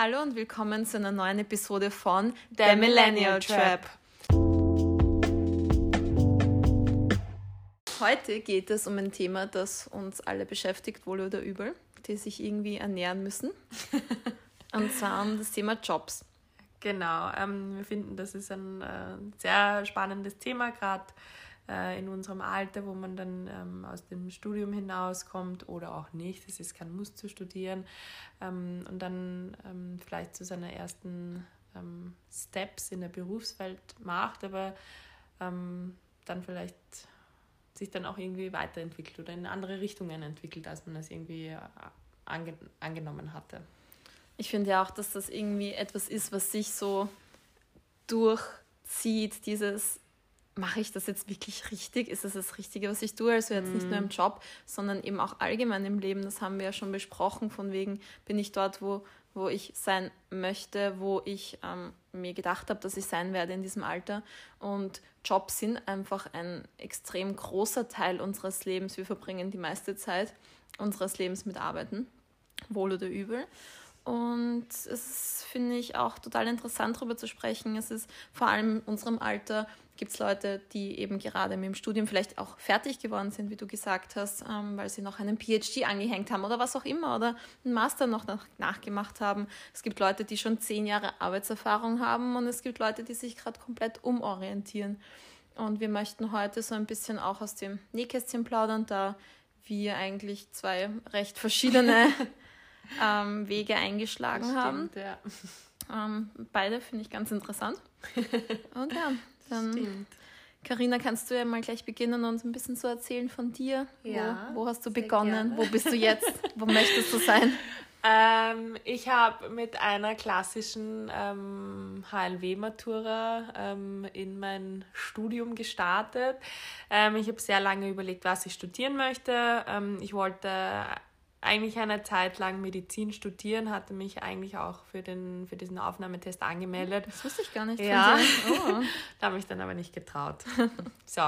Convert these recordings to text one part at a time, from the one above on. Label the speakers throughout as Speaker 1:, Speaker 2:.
Speaker 1: Hallo und willkommen zu einer neuen Episode von The, Millennial Trap. Heute geht es um ein Thema, das uns alle beschäftigt, wohl oder übel, die sich irgendwie ernähren müssen. und zwar um das Thema Jobs.
Speaker 2: Genau, ähm, wir finden, das ist ein äh, sehr spannendes Thema, gerade äh, in unserem Alter, wo man dann ähm, aus dem Studium hinauskommt oder auch nicht. Es ist kein Muss zu studieren ähm, und dann ähm, vielleicht zu seiner ersten ähm, Steps in der Berufswelt macht, aber ähm, dann vielleicht sich dann auch irgendwie weiterentwickelt oder in andere Richtungen entwickelt, als man es irgendwie äh, ange angenommen hatte.
Speaker 1: Ich finde ja auch, dass das irgendwie etwas ist, was sich so durchzieht, dieses mache ich das jetzt wirklich richtig? Ist das das Richtige, was ich tue? Also jetzt nicht nur im mhm. Job, sondern eben auch allgemein im Leben. Das haben wir ja schon besprochen, von wegen bin ich dort, wo, wo ich sein möchte, wo ich ähm, mir gedacht habe, dass ich sein werde in diesem Alter. Und Jobs sind einfach ein extrem großer Teil unseres Lebens. Wir verbringen die meiste Zeit unseres Lebens mit Arbeiten, wohl oder übel. Und es finde ich, auch total interessant, darüber zu sprechen. Es ist vor allem in unserem Alter gibt es Leute, die eben gerade mit dem Studium vielleicht auch fertig geworden sind, wie du gesagt hast, ähm, weil sie noch einen PhD angehängt haben oder was auch immer oder einen Master noch nach, nachgemacht haben. Es gibt Leute, die schon zehn Jahre Arbeitserfahrung haben und es gibt Leute, die sich gerade komplett umorientieren. Und wir möchten heute so ein bisschen auch aus dem Nähkästchen plaudern, da wir eigentlich zwei recht verschiedene ähm, Wege eingeschlagen stimmt, haben. Ja. Ähm, beide finde ich ganz interessant. Und ja, dann. Carina, kannst du ja mal gleich beginnen und ein bisschen so erzählen von dir? Ja, wo, wo hast du begonnen? Gerne. Wo bist du jetzt? wo möchtest du sein?
Speaker 2: Ähm, ich habe mit einer klassischen ähm, HLW-Matura ähm, in mein Studium gestartet. Ähm, ich habe sehr lange überlegt, was ich studieren möchte. Ähm, ich wollte eigentlich eine Zeit lang Medizin studieren, hatte mich eigentlich auch für, den, für diesen Aufnahmetest angemeldet.
Speaker 1: Das wusste ich gar nicht.
Speaker 2: Ja, oh. da habe ich dann aber nicht getraut. so,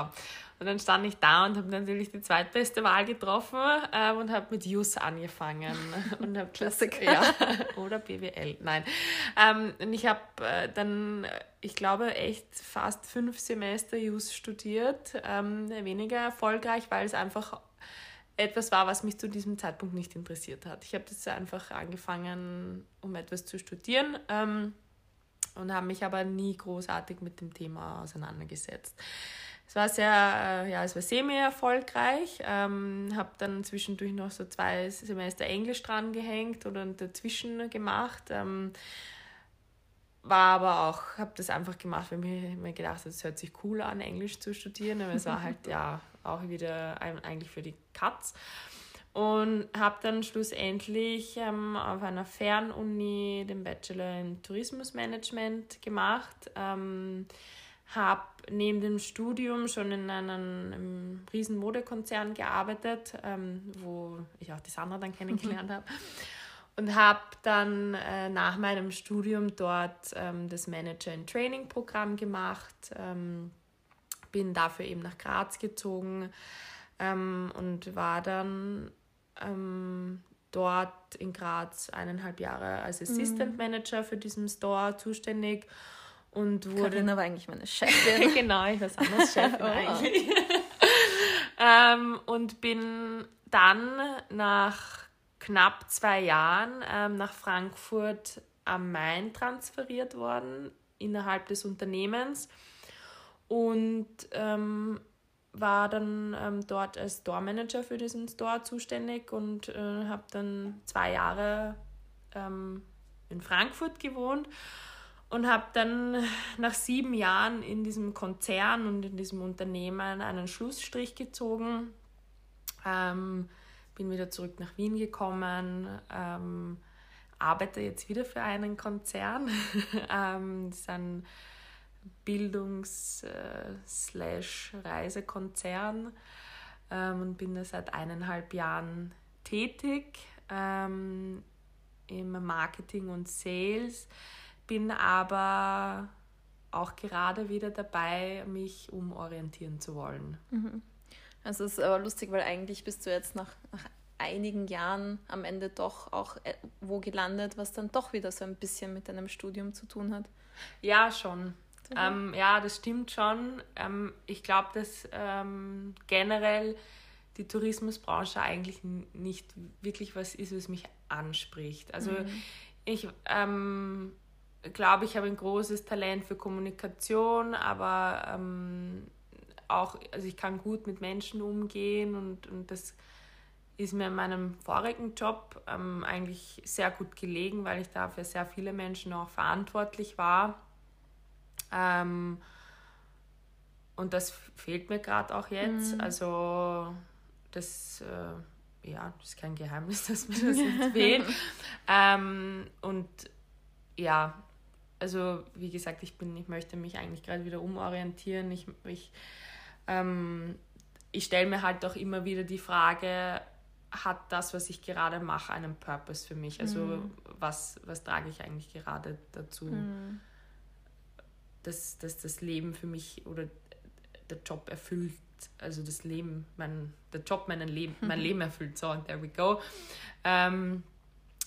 Speaker 2: und dann stand ich da und habe natürlich die zweitbeste Wahl getroffen äh, und habe mit JUS angefangen. und hab
Speaker 1: Klassiker.
Speaker 2: Ja, oder BWL, nein. Ähm, und ich habe äh, dann, ich glaube, echt fast fünf Semester JUS studiert. Ähm, weniger erfolgreich, weil es einfach etwas war, was mich zu diesem Zeitpunkt nicht interessiert hat. Ich habe das einfach angefangen, um etwas zu studieren ähm, und habe mich aber nie großartig mit dem Thema auseinandergesetzt. Es war sehr, äh, ja, es war semi-erfolgreich. Ähm, habe dann zwischendurch noch so zwei Semester Englisch dran gehängt oder dazwischen gemacht. Ähm, war aber auch, habe das einfach gemacht, weil ich mir gedacht habe, es hört sich cool an, Englisch zu studieren, aber es war halt ja auch wieder eigentlich für die Katz. Und habe dann schlussendlich ähm, auf einer Fernuni den Bachelor in Tourismusmanagement gemacht. Ähm, habe neben dem Studium schon in einem, einem riesen Modekonzern gearbeitet, ähm, wo ich auch die Sandra dann kennengelernt habe. Und habe dann äh, nach meinem Studium dort ähm, das Manager in Training Programm gemacht. Ähm, bin dafür eben nach Graz gezogen ähm, und war dann ähm, dort in Graz eineinhalb Jahre als Assistant mhm. Manager für diesen Store zuständig und wurde.
Speaker 1: Carina war eigentlich meine Chefin.
Speaker 2: genau, ich war Sanders Chefin oh. eigentlich. ähm, und bin dann nach knapp zwei Jahren ähm, nach Frankfurt am Main transferiert worden innerhalb des Unternehmens und ähm, war dann ähm, dort als Store Manager für diesen Store zuständig und äh, habe dann zwei Jahre ähm, in Frankfurt gewohnt und habe dann nach sieben Jahren in diesem Konzern und in diesem Unternehmen einen Schlussstrich gezogen. Ähm, bin wieder zurück nach Wien gekommen, ähm, arbeite jetzt wieder für einen Konzern. ähm, das ist ein Bildungs-Reisekonzern ähm, und bin da seit eineinhalb Jahren tätig ähm, im Marketing und Sales, bin aber auch gerade wieder dabei, mich umorientieren zu wollen.
Speaker 1: Mhm. Also es ist aber lustig, weil eigentlich bist du jetzt nach, nach einigen Jahren am Ende doch auch äh, wo gelandet, was dann doch wieder so ein bisschen mit deinem Studium zu tun hat.
Speaker 2: Ja, schon. Ähm, ja, das stimmt schon. Ähm, ich glaube, dass ähm, generell die Tourismusbranche eigentlich nicht wirklich was ist, was mich anspricht. Also mhm. ich ähm, glaube, ich habe ein großes Talent für Kommunikation, aber ähm, auch, also ich kann gut mit Menschen umgehen und, und das ist mir in meinem vorigen Job ähm, eigentlich sehr gut gelegen, weil ich da für sehr viele Menschen auch verantwortlich war. Ähm, und das fehlt mir gerade auch jetzt. Mhm. Also das, äh, ja, das ist kein Geheimnis, dass mir das jetzt fehlt. ähm, und ja, also wie gesagt, ich bin, ich möchte mich eigentlich gerade wieder umorientieren. Ich, ich, ähm, ich stelle mir halt auch immer wieder die Frage, hat das, was ich gerade mache, einen Purpose für mich? Also mhm. was, was trage ich eigentlich gerade dazu, mhm. dass, dass das Leben für mich oder der Job erfüllt, also das Leben, mein, der Job mein Leben, mein Leben erfüllt. So, there we go. Ähm,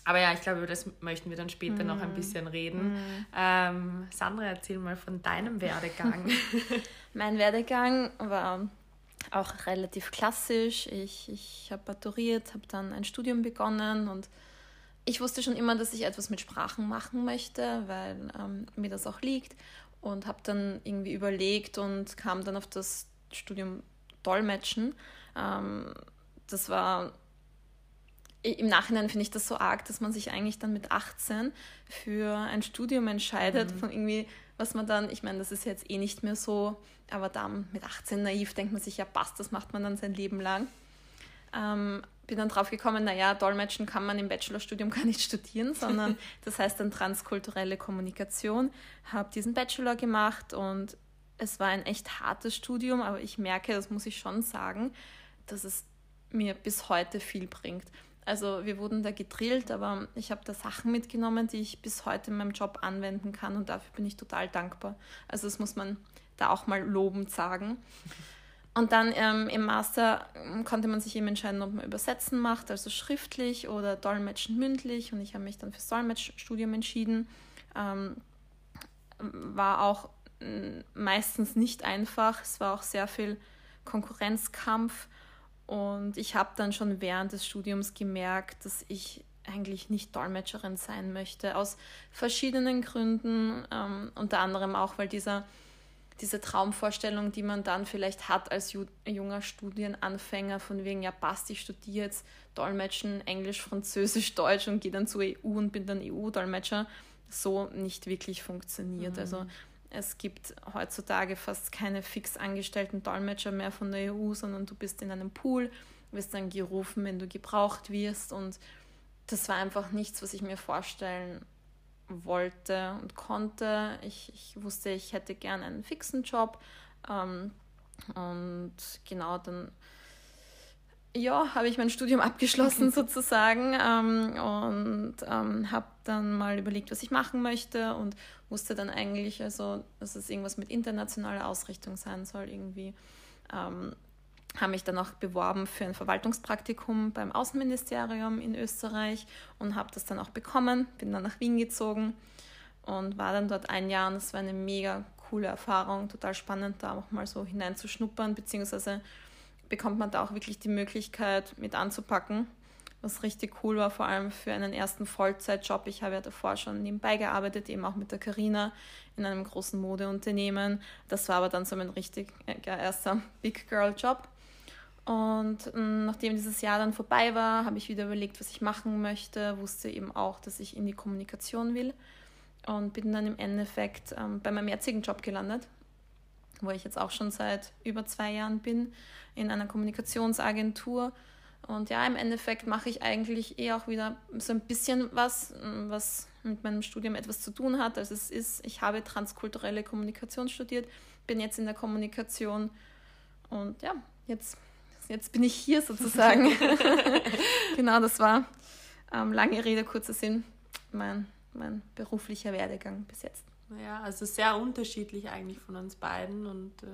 Speaker 2: aber ja, ich glaube, über das möchten wir dann später noch ein mhm. bisschen reden. Mm. Ähm, Sandra, erzähl mal von deinem Werdegang.
Speaker 1: mein Werdegang war auch relativ klassisch. Ich, ich habe maturiert, habe dann ein Studium begonnen und ich wusste schon immer, dass ich etwas mit Sprachen machen möchte, weil ähm, mir das auch liegt und habe dann irgendwie überlegt und kam dann auf das Studium Dolmetschen. Ähm, das war im Nachhinein finde ich das so arg, dass man sich eigentlich dann mit 18 für ein Studium entscheidet, mhm. von irgendwie, was man dann, ich meine, das ist jetzt eh nicht mehr so, aber dann mit 18 naiv denkt man sich, ja passt, das macht man dann sein Leben lang. Ähm, bin dann drauf gekommen, naja, Dolmetschen kann man im Bachelorstudium gar nicht studieren, sondern das heißt dann transkulturelle Kommunikation. Habe diesen Bachelor gemacht und es war ein echt hartes Studium, aber ich merke, das muss ich schon sagen, dass es mir bis heute viel bringt. Also wir wurden da gedrillt, aber ich habe da Sachen mitgenommen, die ich bis heute in meinem Job anwenden kann und dafür bin ich total dankbar. Also das muss man da auch mal lobend sagen. Und dann ähm, im Master ähm, konnte man sich eben entscheiden, ob man Übersetzen macht, also schriftlich oder Dolmetschen mündlich. Und ich habe mich dann fürs Dolmetschstudium entschieden. Ähm, war auch äh, meistens nicht einfach. Es war auch sehr viel Konkurrenzkampf. Und ich habe dann schon während des Studiums gemerkt, dass ich eigentlich nicht Dolmetscherin sein möchte, aus verschiedenen Gründen, ähm, unter anderem auch, weil dieser, diese Traumvorstellung, die man dann vielleicht hat als junger Studienanfänger, von wegen, ja passt, ich studiere jetzt Dolmetschen, Englisch, Französisch, Deutsch und gehe dann zur EU und bin dann EU-Dolmetscher, so nicht wirklich funktioniert. Mhm. Also es gibt heutzutage fast keine fix angestellten Dolmetscher mehr von der EU, sondern du bist in einem Pool, wirst dann gerufen, wenn du gebraucht wirst. Und das war einfach nichts, was ich mir vorstellen wollte und konnte. Ich, ich wusste, ich hätte gern einen fixen Job. Ähm, und genau dann ja, habe ich mein Studium abgeschlossen sozusagen ähm, und ähm, habe dann mal überlegt, was ich machen möchte und wusste dann eigentlich, also, dass es irgendwas mit internationaler Ausrichtung sein soll irgendwie. Ähm, habe mich dann auch beworben für ein Verwaltungspraktikum beim Außenministerium in Österreich und habe das dann auch bekommen. Bin dann nach Wien gezogen und war dann dort ein Jahr und das war eine mega coole Erfahrung, total spannend, da auch mal so hineinzuschnuppern, beziehungsweise bekommt man da auch wirklich die Möglichkeit mit anzupacken, was richtig cool war, vor allem für einen ersten Vollzeitjob. Ich habe ja davor schon nebenbei gearbeitet, eben auch mit der Carina in einem großen Modeunternehmen. Das war aber dann so mein richtig äh, erster Big Girl Job. Und mm, nachdem dieses Jahr dann vorbei war, habe ich wieder überlegt, was ich machen möchte, wusste eben auch, dass ich in die Kommunikation will und bin dann im Endeffekt ähm, bei meinem jetzigen Job gelandet, wo ich jetzt auch schon seit über zwei Jahren bin in einer Kommunikationsagentur. Und ja, im Endeffekt mache ich eigentlich eh auch wieder so ein bisschen was, was mit meinem Studium etwas zu tun hat. Also es ist, ich habe transkulturelle Kommunikation studiert, bin jetzt in der Kommunikation und ja, jetzt, jetzt bin ich hier sozusagen. genau, das war ähm, lange Rede, kurzer Sinn, mein, mein beruflicher Werdegang bis jetzt.
Speaker 2: Ja, also sehr unterschiedlich eigentlich von uns beiden und äh,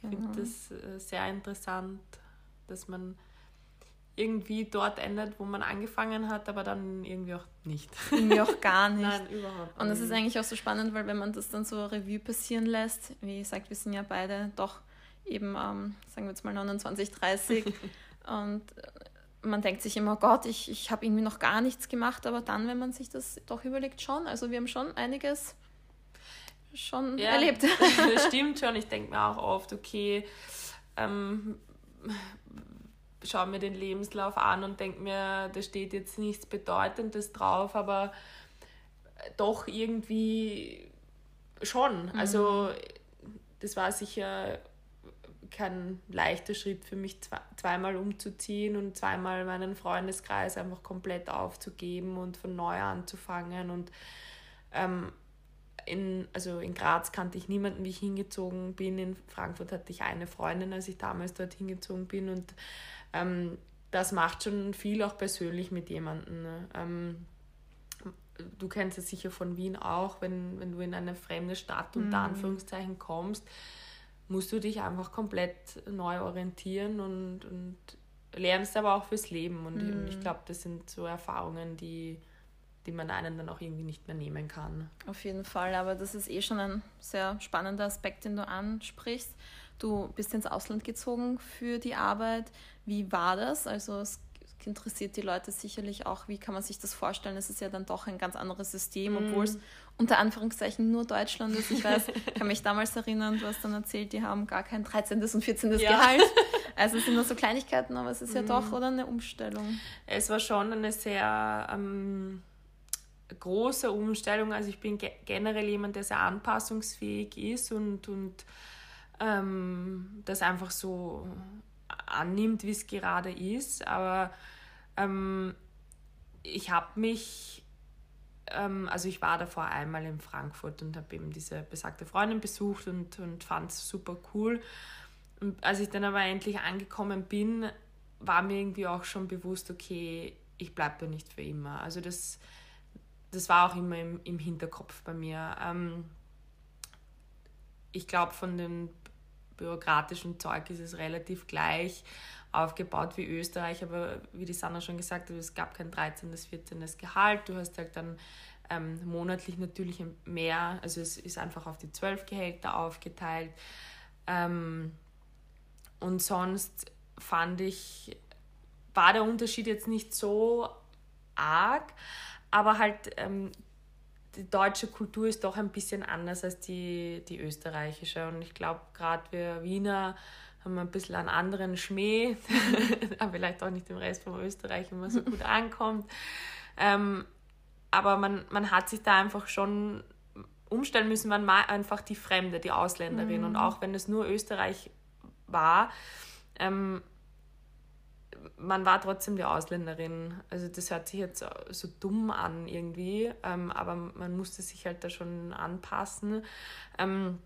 Speaker 2: genau. finde das äh, sehr interessant, dass man irgendwie dort endet, wo man angefangen hat, aber dann irgendwie auch nicht.
Speaker 1: Irgendwie auch gar nicht. Nein, überhaupt nicht. Und das ist eigentlich auch so spannend, weil wenn man das dann so Revue passieren lässt, wie gesagt, wir sind ja beide doch eben, ähm, sagen wir jetzt mal 29, 30 und man denkt sich immer, oh Gott, ich, ich habe irgendwie noch gar nichts gemacht, aber dann, wenn man sich das doch überlegt, schon. Also wir haben schon einiges schon ja, erlebt.
Speaker 2: Das stimmt schon. Ich denke mir auch oft, okay, ähm, schaue mir den Lebenslauf an und denke mir, da steht jetzt nichts Bedeutendes drauf, aber doch irgendwie schon. Mhm. Also das war sicher kein leichter Schritt für mich, zweimal umzuziehen und zweimal meinen Freundeskreis einfach komplett aufzugeben und von neu anzufangen. Und ähm, in, also in Graz kannte ich niemanden, wie ich hingezogen bin. In Frankfurt hatte ich eine Freundin, als ich damals dort hingezogen bin. Und ähm, das macht schon viel auch persönlich mit jemandem. Ne? Ähm, du kennst es sicher von Wien auch, wenn, wenn du in eine fremde Stadt unter mhm. Anführungszeichen kommst, musst du dich einfach komplett neu orientieren und, und lernst aber auch fürs Leben. Und mhm. ich, ich glaube, das sind so Erfahrungen, die, die man einen dann auch irgendwie nicht mehr nehmen kann.
Speaker 1: Auf jeden Fall, aber das ist eh schon ein sehr spannender Aspekt, den du ansprichst. Du bist ins Ausland gezogen für die Arbeit. Wie war das? Also es interessiert die Leute sicherlich auch, wie kann man sich das vorstellen? Es ist ja dann doch ein ganz anderes System, mm. obwohl es unter Anführungszeichen nur Deutschland ist. Ich weiß, kann mich damals erinnern, du hast dann erzählt, die haben gar kein 13. und 14. Ja. Gehalt. Also es sind nur so Kleinigkeiten, aber es ist ja mm. doch oder eine Umstellung.
Speaker 2: Es war schon eine sehr ähm, große Umstellung. Also ich bin ge generell jemand, der sehr anpassungsfähig ist und, und ähm, das einfach so annimmt, wie es gerade ist. Aber ähm, ich habe mich, ähm, also ich war davor einmal in Frankfurt und habe eben diese besagte Freundin besucht und, und fand es super cool. Und als ich dann aber endlich angekommen bin, war mir irgendwie auch schon bewusst, okay, ich bleibe da nicht für immer. Also das, das war auch immer im, im Hinterkopf bei mir. Ähm, ich glaube, von den bürokratischen Zeug ist es relativ gleich aufgebaut wie Österreich, aber wie die Sanna schon gesagt hat, es gab kein 13., 14. Gehalt. Du hast halt dann ähm, monatlich natürlich mehr, also es ist einfach auf die 12 Gehälter aufgeteilt. Ähm, und sonst fand ich, war der Unterschied jetzt nicht so arg, aber halt ähm, die deutsche Kultur ist doch ein bisschen anders als die, die österreichische. Und ich glaube, gerade wir Wiener haben ein bisschen einen anderen Schmäh, aber vielleicht auch nicht im Rest von Österreich immer so gut ankommt. Ähm, aber man, man hat sich da einfach schon umstellen müssen, man mal einfach die Fremde, die Ausländerin. Mhm. Und auch wenn es nur Österreich war, ähm, man war trotzdem die Ausländerin. Also das hört sich jetzt so dumm an irgendwie, ähm, aber man musste sich halt da schon anpassen. Ähm,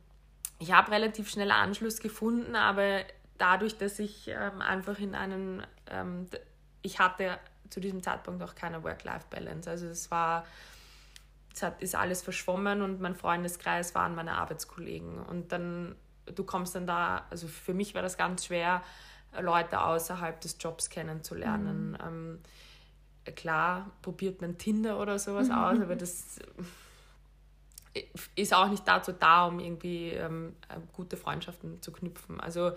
Speaker 2: ich habe relativ schnell Anschluss gefunden, aber dadurch, dass ich ähm, einfach in einen, ähm, ich hatte zu diesem Zeitpunkt auch keine Work-Life-Balance. Also es war, es hat, ist alles verschwommen und mein Freundeskreis waren meine Arbeitskollegen. Und dann, du kommst dann da, also für mich war das ganz schwer, Leute außerhalb des Jobs kennenzulernen. Mhm. Ähm, klar, probiert man Tinder oder sowas mhm. aus, aber das ist auch nicht dazu da, um irgendwie ähm, gute Freundschaften zu knüpfen. Also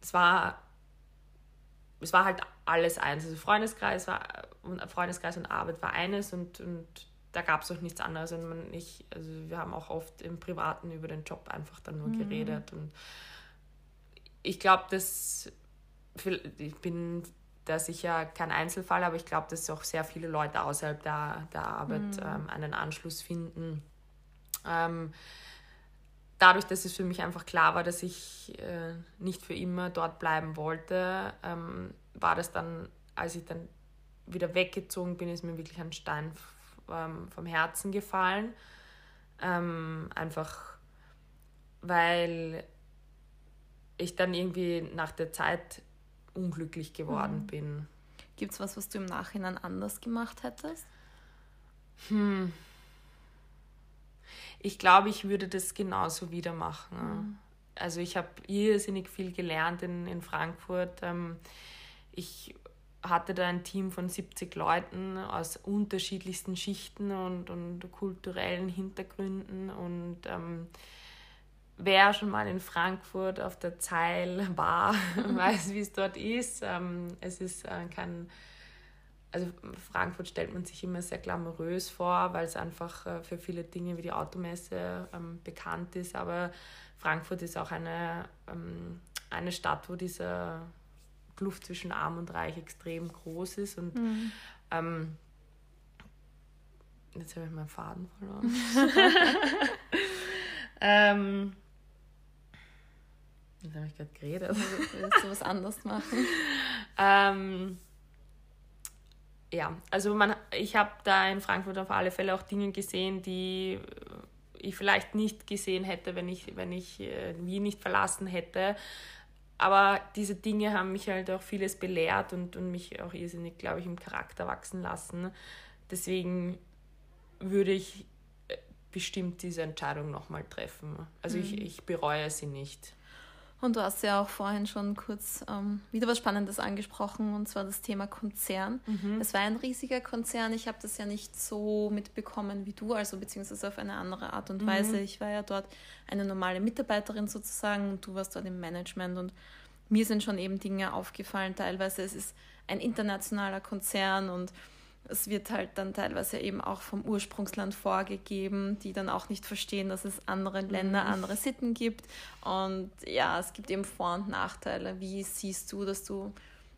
Speaker 2: es war, es war halt alles eins. Also Freundeskreis war Freundeskreis und Arbeit war eines und, und da gab es auch nichts anderes. Und man, ich, also wir haben auch oft im Privaten über den Job einfach dann nur mhm. geredet und ich glaube, dass ich bin da sicher kein Einzelfall, aber ich glaube, dass auch sehr viele Leute außerhalb der, der Arbeit mhm. ähm, einen Anschluss finden. Ähm, dadurch, dass es für mich einfach klar war, dass ich äh, nicht für immer dort bleiben wollte, ähm, war das dann, als ich dann wieder weggezogen bin, ist mir wirklich ein Stein ähm, vom Herzen gefallen. Ähm, einfach weil ich dann irgendwie nach der Zeit unglücklich geworden mhm. bin.
Speaker 1: Gibt es was, was du im Nachhinein anders gemacht hättest?
Speaker 2: Hm. Ich glaube, ich würde das genauso wieder machen. Mhm. Also ich habe irrsinnig viel gelernt in, in Frankfurt. Ähm, ich hatte da ein Team von 70 Leuten aus unterschiedlichsten Schichten und, und kulturellen Hintergründen. Und ähm, wer schon mal in Frankfurt auf der Zeil war, weiß, wie es dort ist. Ähm, es ist äh, kein, also Frankfurt stellt man sich immer sehr glamourös vor, weil es einfach äh, für viele Dinge wie die Automesse ähm, bekannt ist. Aber Frankfurt ist auch eine, ähm, eine Stadt, wo dieser Kluft zwischen Arm und Reich extrem groß ist. Und mhm. ähm, jetzt habe ich meinen Faden verloren. jetzt habe ich gerade geredet. Also,
Speaker 1: willst du was anderes machen?
Speaker 2: ähm, ja, also man, ich habe da in Frankfurt auf alle Fälle auch Dinge gesehen, die ich vielleicht nicht gesehen hätte, wenn ich, wenn ich äh, Wien nicht verlassen hätte. Aber diese Dinge haben mich halt auch vieles belehrt und, und mich auch irrsinnig, glaube ich, im Charakter wachsen lassen. Deswegen würde ich äh, bestimmt diese Entscheidung nochmal treffen. Also mhm. ich, ich bereue sie nicht.
Speaker 1: Und du hast ja auch vorhin schon kurz ähm, wieder was Spannendes angesprochen, und zwar das Thema Konzern. Mhm. Es war ein riesiger Konzern. Ich habe das ja nicht so mitbekommen wie du, also beziehungsweise auf eine andere Art und mhm. Weise. Ich war ja dort eine normale Mitarbeiterin sozusagen und du warst dort im Management und mir sind schon eben Dinge aufgefallen. Teilweise es ist ein internationaler Konzern und es wird halt dann teilweise eben auch vom Ursprungsland vorgegeben, die dann auch nicht verstehen, dass es andere Länder, mhm. andere Sitten gibt. Und ja, es gibt eben Vor- und Nachteile. Wie siehst du, dass du,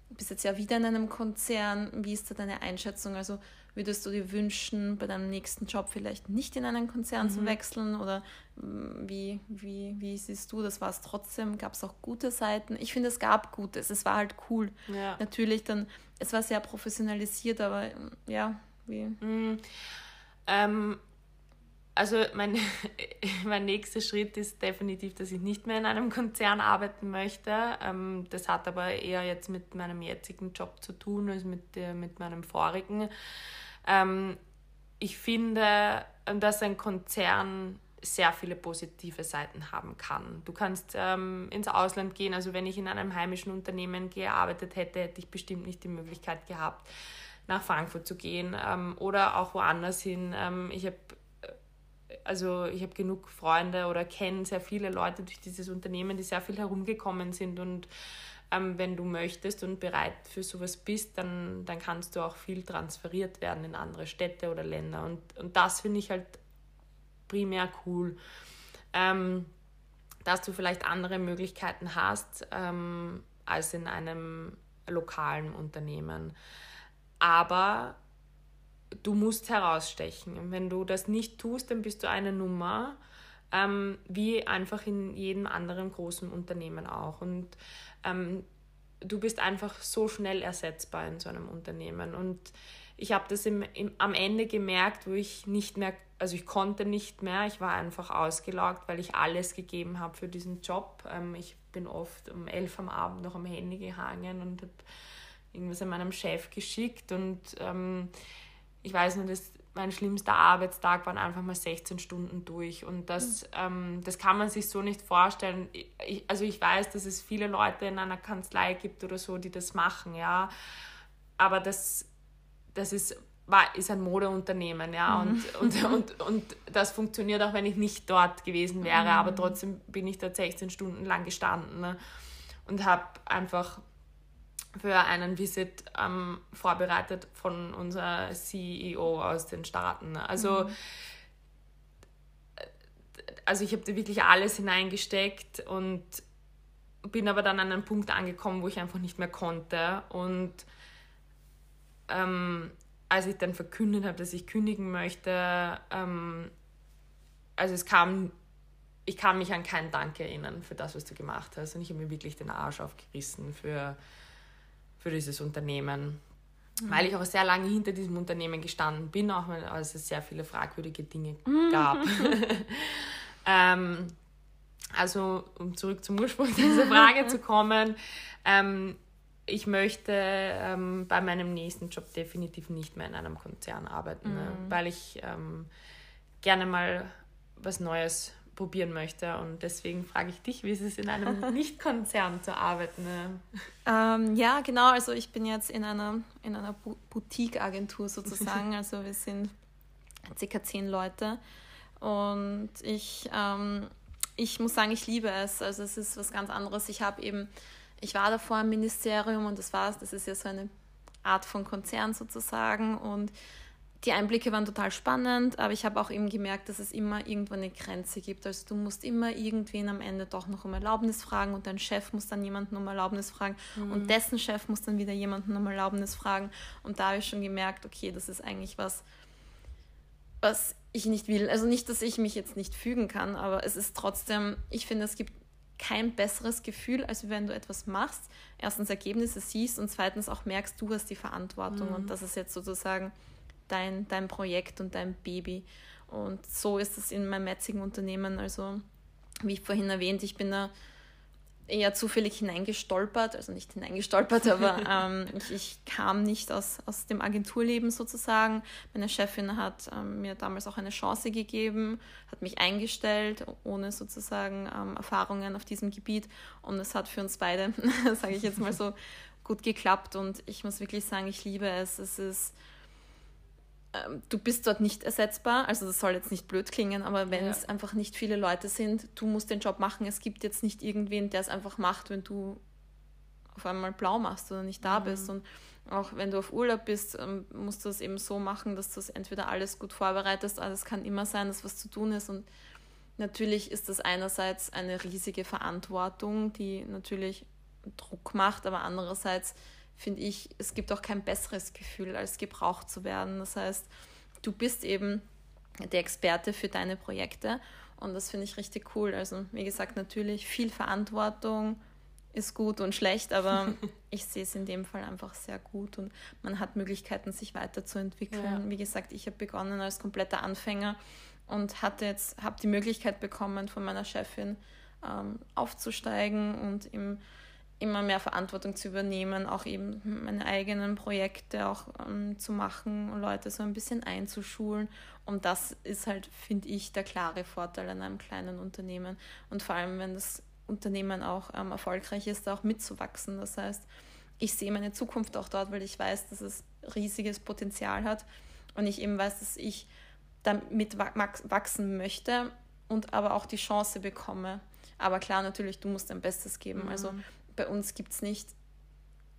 Speaker 1: du bist jetzt ja wieder in einem Konzern, wie ist da deine Einschätzung? Also würdest du dir wünschen, bei deinem nächsten Job vielleicht nicht in einen Konzern mhm. zu wechseln? Oder mm, wie, wie, wie siehst du, das war es trotzdem? Gab es auch gute Seiten? Ich finde, es gab Gutes. Es war halt cool. Ja. Natürlich dann, es war sehr professionalisiert, aber mm, ja, wie?
Speaker 2: Mhm. Ähm, also mein, mein nächster Schritt ist definitiv, dass ich nicht mehr in einem Konzern arbeiten möchte. Ähm, das hat aber eher jetzt mit meinem jetzigen Job zu tun als mit, mit meinem vorigen. Ähm, ich finde, dass ein Konzern sehr viele positive Seiten haben kann. Du kannst ähm, ins Ausland gehen. Also wenn ich in einem heimischen Unternehmen gearbeitet hätte, hätte ich bestimmt nicht die Möglichkeit gehabt, nach Frankfurt zu gehen ähm, oder auch woanders hin. Ähm, ich habe also ich habe genug Freunde oder kenne sehr viele Leute durch dieses Unternehmen, die sehr viel herumgekommen sind und ähm, wenn du möchtest und bereit für sowas bist, dann, dann kannst du auch viel transferiert werden in andere Städte oder Länder. Und, und das finde ich halt primär cool. Ähm, dass du vielleicht andere Möglichkeiten hast ähm, als in einem lokalen Unternehmen. Aber du musst herausstechen. Und wenn du das nicht tust, dann bist du eine Nummer, ähm, wie einfach in jedem anderen großen Unternehmen auch. Und ähm, du bist einfach so schnell ersetzbar in so einem Unternehmen. Und ich habe das im, im, am Ende gemerkt, wo ich nicht mehr, also ich konnte nicht mehr, ich war einfach ausgelaugt, weil ich alles gegeben habe für diesen Job. Ähm, ich bin oft um elf am Abend noch am Handy gehangen und habe irgendwas an meinem Chef geschickt und ähm, ich weiß nur, dass mein schlimmster Arbeitstag waren einfach mal 16 Stunden durch. Und das, mhm. ähm, das kann man sich so nicht vorstellen. Ich, also ich weiß, dass es viele Leute in einer Kanzlei gibt oder so, die das machen, ja. Aber das, das ist, war, ist ein Modeunternehmen, ja. Mhm. Und, und, und, und das funktioniert auch, wenn ich nicht dort gewesen wäre. Mhm. Aber trotzdem bin ich da 16 Stunden lang gestanden ne? und habe einfach für einen Visit ähm, vorbereitet von unserer CEO aus den Staaten. Also, mhm. also ich habe da wirklich alles hineingesteckt und bin aber dann an einen Punkt angekommen, wo ich einfach nicht mehr konnte. Und ähm, als ich dann verkündet habe, dass ich kündigen möchte, ähm, also es kam, ich kann mich an keinen Dank erinnern für das, was du gemacht hast. Und ich habe mir wirklich den Arsch aufgerissen für für dieses Unternehmen. Mhm. Weil ich auch sehr lange hinter diesem Unternehmen gestanden bin, auch weil es sehr viele fragwürdige Dinge mhm. gab. ähm, also, um zurück zum Ursprung dieser Frage zu kommen, ähm, ich möchte ähm, bei meinem nächsten Job definitiv nicht mehr in einem Konzern arbeiten, ne? mhm. ne? weil ich ähm, gerne mal was Neues probieren möchte. Und deswegen frage ich dich, wie ist es in einem Nicht-Konzern zu arbeiten?
Speaker 1: Ähm, ja, genau. Also ich bin jetzt in einer, in einer Boutique-Agentur sozusagen. Also wir sind circa zehn Leute. Und ich, ähm, ich muss sagen, ich liebe es. Also es ist was ganz anderes. Ich habe eben, ich war davor im Ministerium und das war das ist ja so eine Art von Konzern sozusagen. Und die Einblicke waren total spannend, aber ich habe auch eben gemerkt, dass es immer irgendwo eine Grenze gibt. Also du musst immer irgendwen am Ende doch noch um Erlaubnis fragen und dein Chef muss dann jemanden um Erlaubnis fragen mhm. und dessen Chef muss dann wieder jemanden um Erlaubnis fragen. Und da habe ich schon gemerkt, okay, das ist eigentlich was, was ich nicht will. Also nicht, dass ich mich jetzt nicht fügen kann, aber es ist trotzdem, ich finde, es gibt kein besseres Gefühl, als wenn du etwas machst, erstens Ergebnisse siehst und zweitens auch merkst, du hast die Verantwortung. Mhm. Und das ist jetzt sozusagen dein, dein Projekt und dein Baby. Und so ist es in meinem jetzigen Unternehmen. Also, wie ich vorhin erwähnt, ich bin da eher zufällig hineingestolpert, also nicht hineingestolpert, aber ähm, ich, ich, kam nicht aus, aus dem Agenturleben sozusagen. Meine Chefin hat ähm, mir damals auch eine Chance gegeben, hat mich eingestellt, ohne sozusagen ähm, Erfahrungen auf diesem Gebiet. Und es hat für uns beide, sage ich jetzt mal so, gut geklappt. Und ich muss wirklich sagen, ich liebe es. Es ist du bist dort nicht ersetzbar. Also das soll jetzt nicht blöd klingen, aber wenn ja. es einfach nicht viele Leute sind, du musst den Job machen. Es gibt jetzt nicht irgendwen, der es einfach macht, wenn du auf einmal blau machst oder nicht da mhm. bist. Und auch wenn du auf Urlaub bist, ähm, musst du es eben so machen, dass du es entweder alles gut vorbereitest, aber es kann immer sein, dass was zu tun ist. Und natürlich ist das einerseits eine riesige Verantwortung, die natürlich Druck macht, aber andererseits finde ich, es gibt auch kein besseres Gefühl, als gebraucht zu werden. Das heißt, du bist eben der Experte für deine Projekte und das finde ich richtig cool. Also, wie gesagt, natürlich viel Verantwortung ist gut und schlecht, aber ich sehe es in dem Fall einfach sehr gut und man hat Möglichkeiten, sich weiterzuentwickeln. Ja. Wie gesagt, ich habe begonnen als kompletter Anfänger und hatte jetzt, habe die Möglichkeit bekommen, von meiner Chefin ähm, aufzusteigen und im immer mehr Verantwortung zu übernehmen, auch eben meine eigenen Projekte auch ähm, zu machen Leute so ein bisschen einzuschulen. Und das ist halt, finde ich, der klare Vorteil an einem kleinen Unternehmen. Und vor allem, wenn das Unternehmen auch ähm, erfolgreich ist, auch mitzuwachsen. Das heißt, ich sehe meine Zukunft auch dort, weil ich weiß, dass es riesiges Potenzial hat und ich eben weiß, dass ich damit wachsen möchte und aber auch die Chance bekomme. Aber klar, natürlich, du musst dein Bestes geben. Mhm. Also bei uns gibt es nicht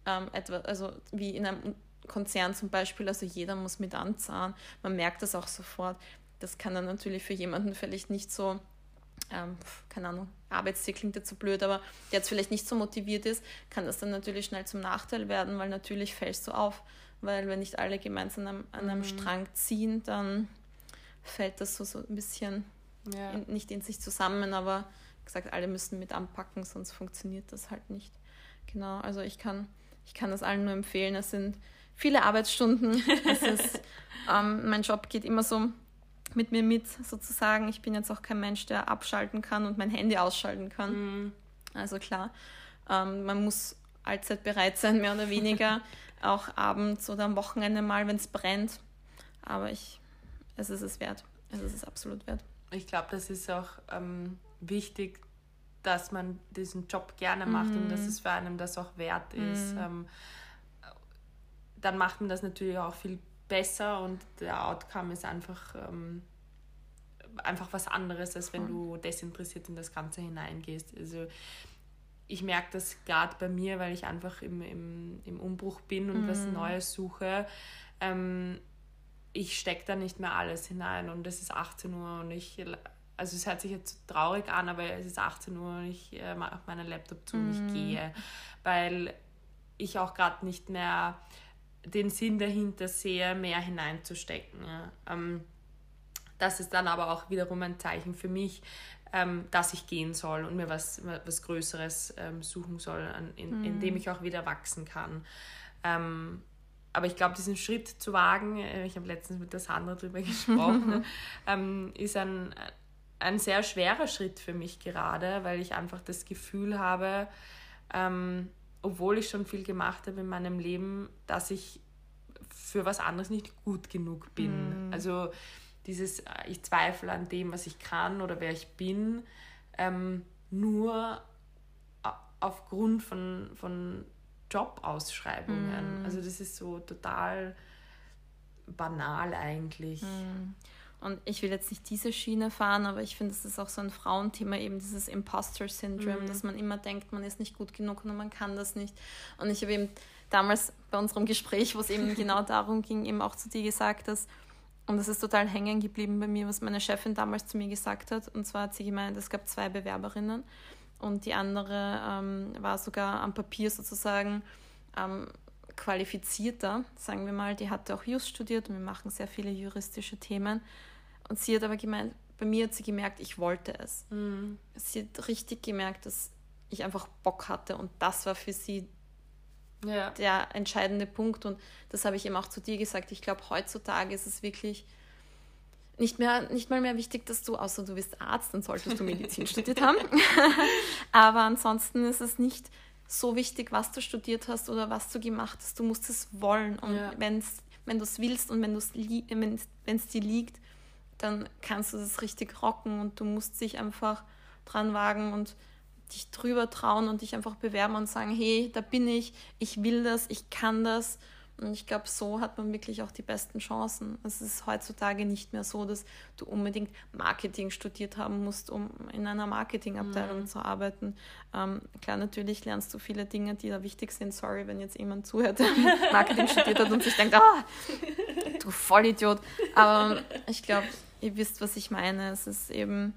Speaker 1: ähm, etwas, also wie in einem Konzern zum Beispiel, also jeder muss mit anzahlen. Man merkt das auch sofort. Das kann dann natürlich für jemanden vielleicht nicht so, ähm, keine Ahnung, Arbeitstier klingt jetzt so blöd, aber der jetzt vielleicht nicht so motiviert ist, kann das dann natürlich schnell zum Nachteil werden, weil natürlich fällst du auf. Weil wenn nicht alle gemeinsam an, an einem mhm. Strang ziehen, dann fällt das so, so ein bisschen ja. in, nicht in sich zusammen, aber gesagt, alle müssen mit anpacken, sonst funktioniert das halt nicht. Genau, also ich kann, ich kann das allen nur empfehlen. Es sind viele Arbeitsstunden. ist, ähm, mein Job geht immer so mit mir mit, sozusagen. Ich bin jetzt auch kein Mensch, der abschalten kann und mein Handy ausschalten kann. Mhm. Also klar, ähm, man muss allzeit bereit sein, mehr oder weniger. auch abends oder am Wochenende mal, wenn es brennt. Aber ich, es ist es wert. Es ist es absolut wert.
Speaker 2: Ich glaube, das ist auch ähm, wichtig, dass man diesen Job gerne macht mhm. und dass mhm. es für einen das auch wert ist. Mhm. Ähm, dann macht man das natürlich auch viel besser und der Outcome ist einfach, ähm, einfach was anderes, als wenn du desinteressiert in das Ganze hineingehst. Also ich merke das gerade bei mir, weil ich einfach im, im, im Umbruch bin und mhm. was Neues suche. Ähm, ich stecke da nicht mehr alles hinein und es ist 18 Uhr und ich also es hört sich jetzt traurig an, aber es ist 18 Uhr und ich äh, mache meinen Laptop zu und ich mhm. gehe, weil ich auch gerade nicht mehr den Sinn dahinter sehe, mehr hineinzustecken. Ja. Ähm, das ist dann aber auch wiederum ein Zeichen für mich, ähm, dass ich gehen soll und mir was, was Größeres ähm, suchen soll, an, in, mhm. in dem ich auch wieder wachsen kann. Ähm, aber ich glaube, diesen Schritt zu wagen, äh, ich habe letztens mit der Sandra darüber gesprochen, ähm, ist ein, ein sehr schwerer Schritt für mich gerade, weil ich einfach das Gefühl habe, ähm, obwohl ich schon viel gemacht habe in meinem Leben, dass ich für was anderes nicht gut genug bin. Mhm. Also dieses, äh, ich zweifle an dem, was ich kann oder wer ich bin, ähm, nur aufgrund von, von Jobausschreibungen. Mm. Also das ist so total banal eigentlich.
Speaker 1: Mm. Und ich will jetzt nicht diese Schiene fahren, aber ich finde, es ist auch so ein Frauenthema, eben dieses Imposter-Syndrom, mhm. dass man immer denkt, man ist nicht gut genug und man kann das nicht. Und ich habe eben damals bei unserem Gespräch, wo es eben genau darum ging, eben auch zu dir gesagt, dass, und das ist total hängen geblieben bei mir, was meine Chefin damals zu mir gesagt hat. Und zwar hat sie gemeint, es gab zwei Bewerberinnen und die andere ähm, war sogar am Papier sozusagen ähm, qualifizierter, sagen wir mal. Die hatte auch Just studiert und wir machen sehr viele juristische Themen. Und sie hat aber gemeint, bei mir hat sie gemerkt, ich wollte es. Mhm. Sie hat richtig gemerkt, dass ich einfach Bock hatte und das war für sie ja. der entscheidende Punkt. Und das habe ich eben auch zu dir gesagt. Ich glaube, heutzutage ist es wirklich nicht, mehr, nicht mal mehr wichtig, dass du, außer du bist Arzt, dann solltest du Medizin studiert haben. Aber ansonsten ist es nicht so wichtig, was du studiert hast oder was du gemacht hast. Du musst es wollen. Und ja. wenn's, wenn du es willst und wenn es dir liegt, dann kannst du das richtig rocken und du musst dich einfach dran wagen und dich drüber trauen und dich einfach bewerben und sagen, hey, da bin ich, ich will das, ich kann das. Und ich glaube, so hat man wirklich auch die besten Chancen. Es ist heutzutage nicht mehr so, dass du unbedingt Marketing studiert haben musst, um in einer Marketingabteilung mhm. zu arbeiten. Ähm, klar, natürlich lernst du viele Dinge, die da wichtig sind. Sorry, wenn jetzt jemand zuhört, der Marketing studiert hat und sich denkt, ah, du Vollidiot. Aber ich glaube, ihr wisst, was ich meine. Es ist eben,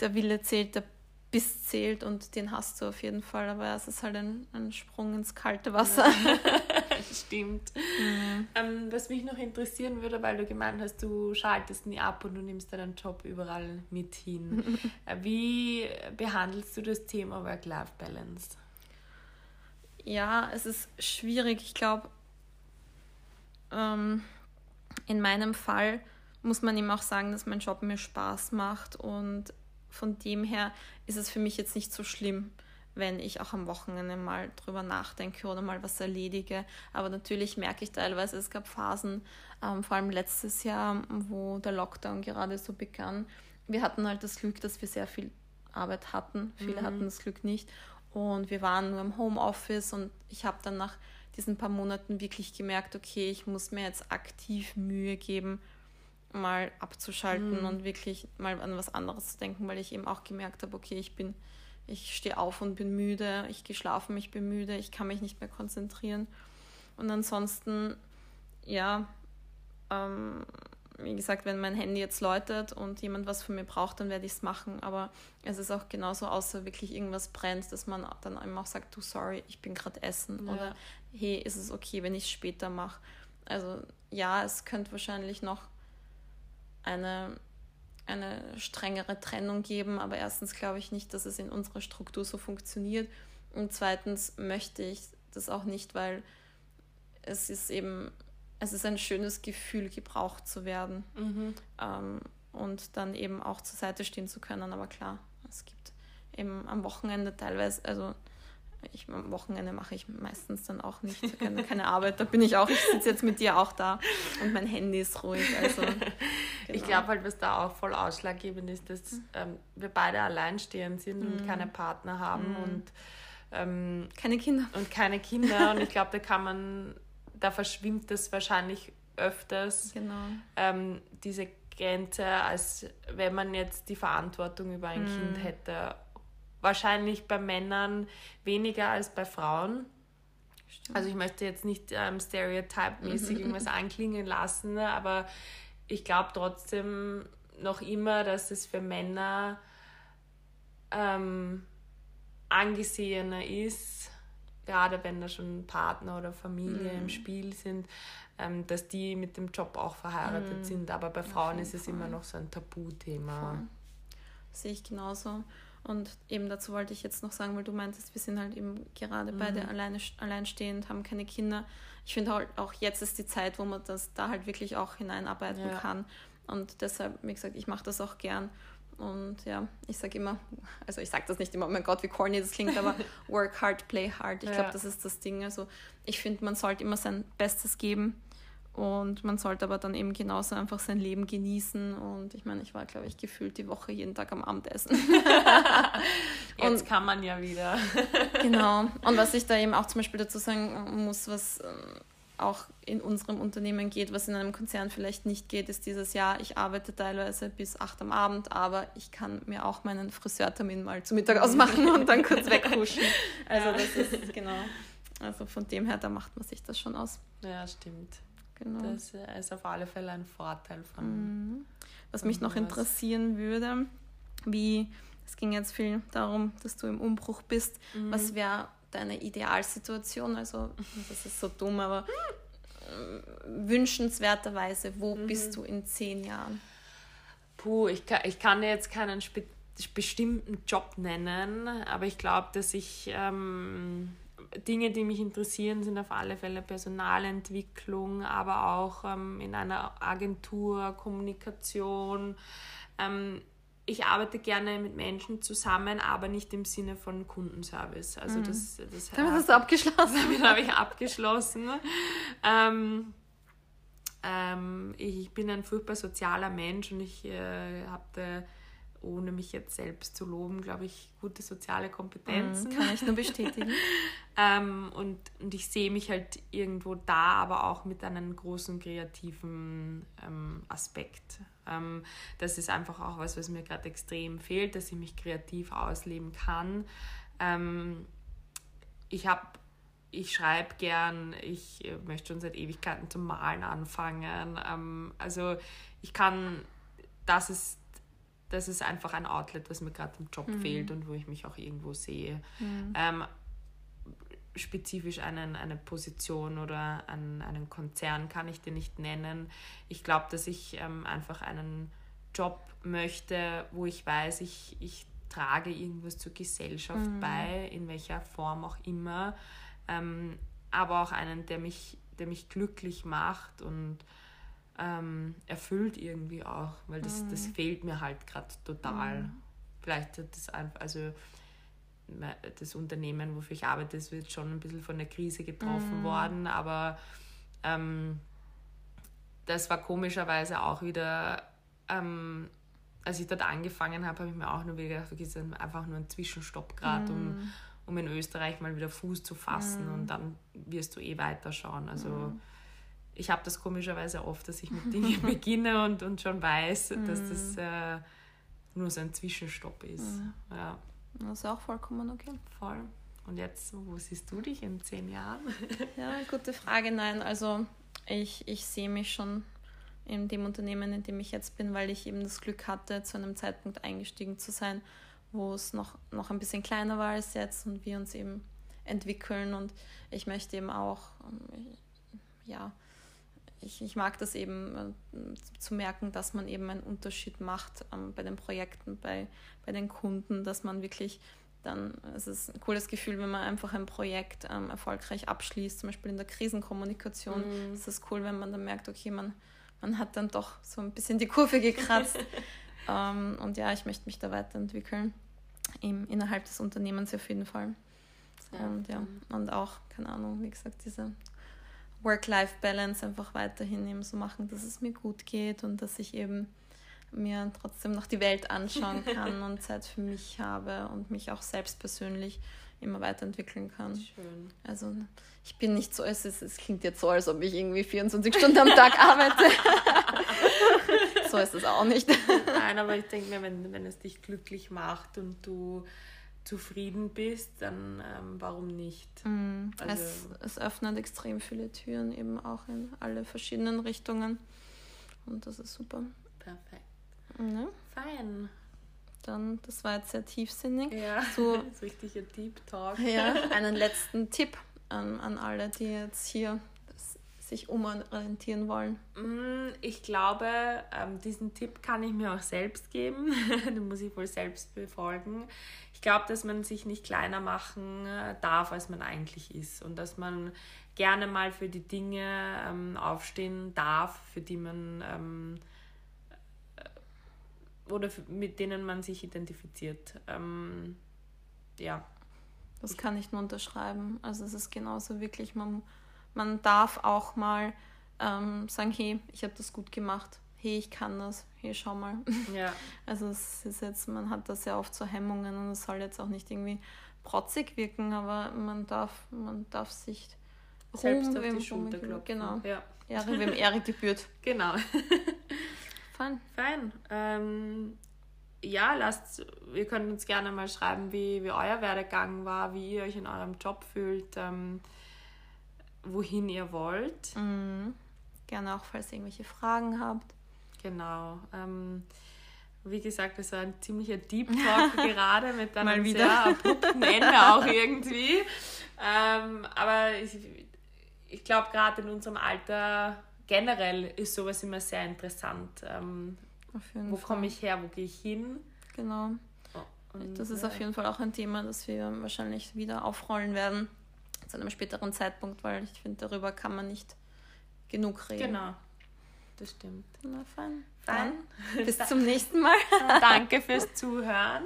Speaker 1: der Wille zählt, der Biss zählt und den hast du auf jeden Fall. Aber es ist halt ein, ein Sprung ins kalte Wasser. Ja.
Speaker 2: Stimmt. Mhm. Ähm, was mich noch interessieren würde, weil du gemeint hast, du schaltest nie ab und du nimmst deinen Job überall mit hin. Äh, wie behandelst du das Thema Work-Life-Balance?
Speaker 1: Ja, es ist schwierig. Ich glaube, ähm, in meinem Fall muss man ihm auch sagen, dass mein Job mir Spaß macht und von dem her ist es für mich jetzt nicht so schlimm, wenn ich auch am Wochenende mal drüber nachdenke oder mal was erledige. Aber natürlich merke ich teilweise, es gab Phasen, ähm, vor allem letztes Jahr, wo der Lockdown gerade so begann. Wir hatten halt das Glück, dass wir sehr viel Arbeit hatten. Viele mhm. hatten das Glück nicht. Und wir waren nur im Homeoffice und ich habe dann nach diesen paar Monaten wirklich gemerkt, okay, ich muss mir jetzt aktiv Mühe geben, mal abzuschalten mhm. und wirklich mal an was anderes zu denken, weil ich eben auch gemerkt habe, okay, ich bin, ich stehe auf und bin müde, ich gehe schlafen, ich bin müde, ich kann mich nicht mehr konzentrieren. Und ansonsten, ja, ähm, wie gesagt, wenn mein Handy jetzt läutet und jemand was von mir braucht, dann werde ich es machen. Aber es ist auch genauso, außer wirklich irgendwas brennt, dass man dann eben auch sagt, du, sorry, ich bin gerade essen. Ja. Oder hey, ist es okay, wenn ich es später mache? Also ja, es könnte wahrscheinlich noch eine, eine strengere Trennung geben, aber erstens glaube ich nicht, dass es in unserer Struktur so funktioniert. Und zweitens möchte ich das auch nicht, weil es ist eben, es ist ein schönes Gefühl, gebraucht zu werden mhm. ähm, und dann eben auch zur Seite stehen zu können, aber klar, es gibt eben am Wochenende teilweise, also ich, am Wochenende mache ich meistens dann auch nicht, keine, keine Arbeit. Da bin ich auch, ich sitze jetzt mit dir auch da und mein Handy ist ruhig. Also, genau.
Speaker 2: Ich glaube halt, was da auch voll ausschlaggebend ist, dass mhm. ähm, wir beide alleinstehend sind mhm. und keine Partner haben mhm. und ähm,
Speaker 1: keine Kinder.
Speaker 2: Und keine Kinder. und ich glaube, da kann man, da verschwimmt das wahrscheinlich öfters. Genau. Ähm, diese Grenze, als wenn man jetzt die Verantwortung über ein Kind mhm. hätte wahrscheinlich bei Männern weniger als bei Frauen. Stimmt. Also ich möchte jetzt nicht ähm, stereotype-mäßig mhm. irgendwas anklingen lassen, ne, aber ich glaube trotzdem noch immer, dass es für Männer ähm, angesehener ist, gerade wenn da schon Partner oder Familie mhm. im Spiel sind, ähm, dass die mit dem Job auch verheiratet mhm. sind. Aber bei Frauen ist es Fall. immer noch so ein Tabuthema.
Speaker 1: Sehe ich genauso. Und eben dazu wollte ich jetzt noch sagen, weil du meintest, wir sind halt eben gerade mhm. beide alleine, alleinstehend, haben keine Kinder. Ich finde halt auch jetzt ist die Zeit, wo man das da halt wirklich auch hineinarbeiten ja. kann. Und deshalb, wie gesagt, ich mache das auch gern. Und ja, ich sage immer, also ich sage das nicht immer, oh mein Gott, wie corny das klingt, aber work hard, play hard. Ich ja. glaube, das ist das Ding. Also ich finde, man sollte immer sein Bestes geben Und man sollte aber dann eben genauso einfach sein Leben genießen. Und ich meine, ich war, glaube ich, gefühlt die Woche jeden Tag am Abendessen.
Speaker 2: Jetzt und, kann man ja wieder.
Speaker 1: genau. Und was ich da eben auch zum Beispiel dazu sagen muss, was ähm, auch in unserem Unternehmen geht, was in einem Konzern vielleicht nicht geht, ist dieses Jahr, ich arbeite teilweise bis acht am Abend, aber ich kann mir auch meinen Friseurtermin mal zu Mittag ausmachen und dann kurz weghuschen. Also das ist genau. Also von dem her, da macht man sich das schon aus.
Speaker 2: Ja, stimmt. Genau. Das ist auf alle Fälle ein Vorteil von.
Speaker 1: Mhm. Was mich noch interessieren würde, wie, es ging jetzt viel darum, dass du im Umbruch bist, mhm. was wäre deine Idealsituation? Also, das ist so dumm, aber äh, wünschenswerterweise, wo mhm. bist du in zehn Jahren?
Speaker 2: Puh, ich kann, ich kann dir jetzt keinen bestimmten Job nennen, aber ich glaube, dass ich ähm, Dinge, die mich interessieren, sind auf alle Fälle Personalentwicklung, aber auch ähm, in einer Agentur, Kommunikation. Ähm, ich arbeite gerne mit Menschen zusammen, aber nicht im Sinne von Kundenservice. Also mhm. das, das
Speaker 1: damit hast du abgeschlossen.
Speaker 2: Damit habe ich abgeschlossen. Ähm, ähm, ich bin ein furchtbar sozialer Mensch und ich äh, habe ohne mich jetzt selbst zu loben, glaube ich, gute soziale Kompetenzen.
Speaker 1: Mhm, kann ich nur bestätigen.
Speaker 2: ähm, und, und ich sehe mich halt irgendwo da, aber auch mit einem großen kreativen ähm, Aspekt. Ähm, das ist einfach auch was, was mir gerade extrem fehlt, dass ich mich kreativ ausleben kann. Ähm, ich habe ich schreibe gern, ich äh, möchte schon seit Ewigkeiten zum Malen anfangen. Ähm, also ich kann, das ist das ist einfach ein Outlet, was mir gerade im Job mhm. fehlt und wo ich mich auch irgendwo sehe. Mhm. Ähm, spezifisch einen, eine Position oder einen, einen Konzern kann ich dir nicht nennen. Ich glaube, dass ich ähm, einfach einen Job möchte, wo ich weiß, ich, ich trage irgendwas zur Gesellschaft mhm. bei, in welcher Form auch immer. Ähm, aber auch einen, der mich, der mich glücklich macht und ähm, erfüllt irgendwie auch, weil das, mhm. das fehlt mir halt gerade total. Mhm. Vielleicht hat das einfach, also das Unternehmen, wofür ich arbeite, das wird schon ein bisschen von der Krise getroffen mhm. worden, aber ähm, das war komischerweise auch wieder, ähm, als ich dort angefangen habe, habe ich mir auch nur wieder gedacht, okay, es ist einfach nur ein Zwischenstopp gerade, um, mhm. um in Österreich mal wieder Fuß zu fassen mhm. und dann wirst du eh weiterschauen. Also mhm ich habe das komischerweise oft, dass ich mit Dingen beginne und, und schon weiß, dass das mhm. äh, nur so ein Zwischenstopp ist. Mhm. Ja.
Speaker 1: Das ist auch vollkommen okay.
Speaker 2: Voll. Und jetzt, wo siehst du dich in zehn Jahren?
Speaker 1: ja, gute Frage. Nein, also ich, ich sehe mich schon in dem Unternehmen, in dem ich jetzt bin, weil ich eben das Glück hatte, zu einem Zeitpunkt eingestiegen zu sein, wo es noch, noch ein bisschen kleiner war als jetzt und wir uns eben entwickeln. Und ich möchte eben auch, ähm, ja, ich, ich mag das eben äh, zu merken, dass man eben einen Unterschied macht ähm, bei den Projekten, bei, bei den Kunden, dass man wirklich dann, es ist ein cooles Gefühl, wenn man einfach ein Projekt ähm, erfolgreich abschließt, zum Beispiel in der Krisenkommunikation. Mhm. Es ist cool, wenn man dann merkt, okay, man, man hat dann doch so ein bisschen die Kurve gekratzt. ähm, und ja, ich möchte mich da weiterentwickeln, im, innerhalb des Unternehmens auf jeden Fall. Und ja, und auch, keine Ahnung, wie gesagt, diese Work-Life-Balance einfach weiterhin eben so machen, dass es mir gut geht und dass ich eben mir trotzdem noch die Welt anschauen kann und Zeit für mich habe und mich auch selbst persönlich immer weiterentwickeln kann.
Speaker 2: Schön.
Speaker 1: Also ich bin nicht so, es, ist, es klingt jetzt so, als ob ich irgendwie 24 Stunden am Tag arbeite. so ist es auch nicht.
Speaker 2: Nein, aber ich denke mir, wenn, wenn es dich glücklich macht und du zufrieden bist, dann ähm, warum nicht?
Speaker 1: Mm, also, es, es öffnet extrem viele Türen, eben auch in alle verschiedenen Richtungen. Und das ist super.
Speaker 2: Perfekt.
Speaker 1: Ja.
Speaker 2: Fein.
Speaker 1: Dann, das war jetzt sehr tiefsinnig.
Speaker 2: Ja, so, das ist richtiger Deep Talk.
Speaker 1: Ja, einen letzten Tipp an, an alle, die jetzt hier sich umorientieren wollen?
Speaker 2: Mm, ich glaube, ähm, diesen Tipp kann ich mir auch selbst geben. Den muss ich wohl selbst befolgen. Ich glaube, dass man sich nicht kleiner machen äh, darf, als man eigentlich ist. Und dass man gerne mal für die Dinge ähm, aufstehen darf, für die man ähm, äh, oder mit denen man sich identifiziert. ja.
Speaker 1: Das kann ich nur unterschreiben. Also es ist genauso wirklich, man man darf auch mal ähm, sagen, hey, ich habe das gut gemacht, hey, ich kann das, hey, schau mal.
Speaker 2: Ja.
Speaker 1: Also es ist jetzt, man hat da sehr oft so Hemmungen und es soll jetzt auch nicht irgendwie protzig wirken, aber man darf, man darf sich
Speaker 2: Selbst
Speaker 1: Ruhm,
Speaker 2: auf die Schulter klopfen.
Speaker 1: Genau.
Speaker 2: Ja.
Speaker 1: Ehre, wem Ehre gebührt.
Speaker 2: Genau.
Speaker 1: Fein.
Speaker 2: Fein. Ähm, ja, lasst, ihr könnt uns gerne mal schreiben, wie, wie euer Werdegang war, wie ihr euch in eurem Job fühlt, ähm, wohin ihr wollt.
Speaker 1: Mhm. Gerne auch, falls ihr irgendwelche Fragen habt.
Speaker 2: Genau. Ähm, wie gesagt, das war ein ziemlicher Deep Talk gerade mit einem
Speaker 1: wieder.
Speaker 2: sehr abrupten Ende auch irgendwie. Ähm, aber ich, ich glaube, gerade in unserem Alter generell ist sowas immer sehr interessant. Ähm, wo komme ich her, wo gehe ich hin?
Speaker 1: Genau.
Speaker 2: Und,
Speaker 1: Das ist
Speaker 2: ja.
Speaker 1: auf jeden Fall auch ein Thema, das wir wahrscheinlich wieder aufrollen werden zu einem späteren Zeitpunkt, weil ich finde, darüber kann man nicht genug reden.
Speaker 2: Genau, das stimmt.
Speaker 1: Na, fein.
Speaker 2: Fein.
Speaker 1: Bis zum nächsten Mal.
Speaker 2: Danke fürs Zuhören.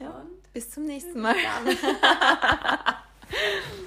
Speaker 1: Ja.
Speaker 2: Und
Speaker 1: Bis zum nächsten Mal.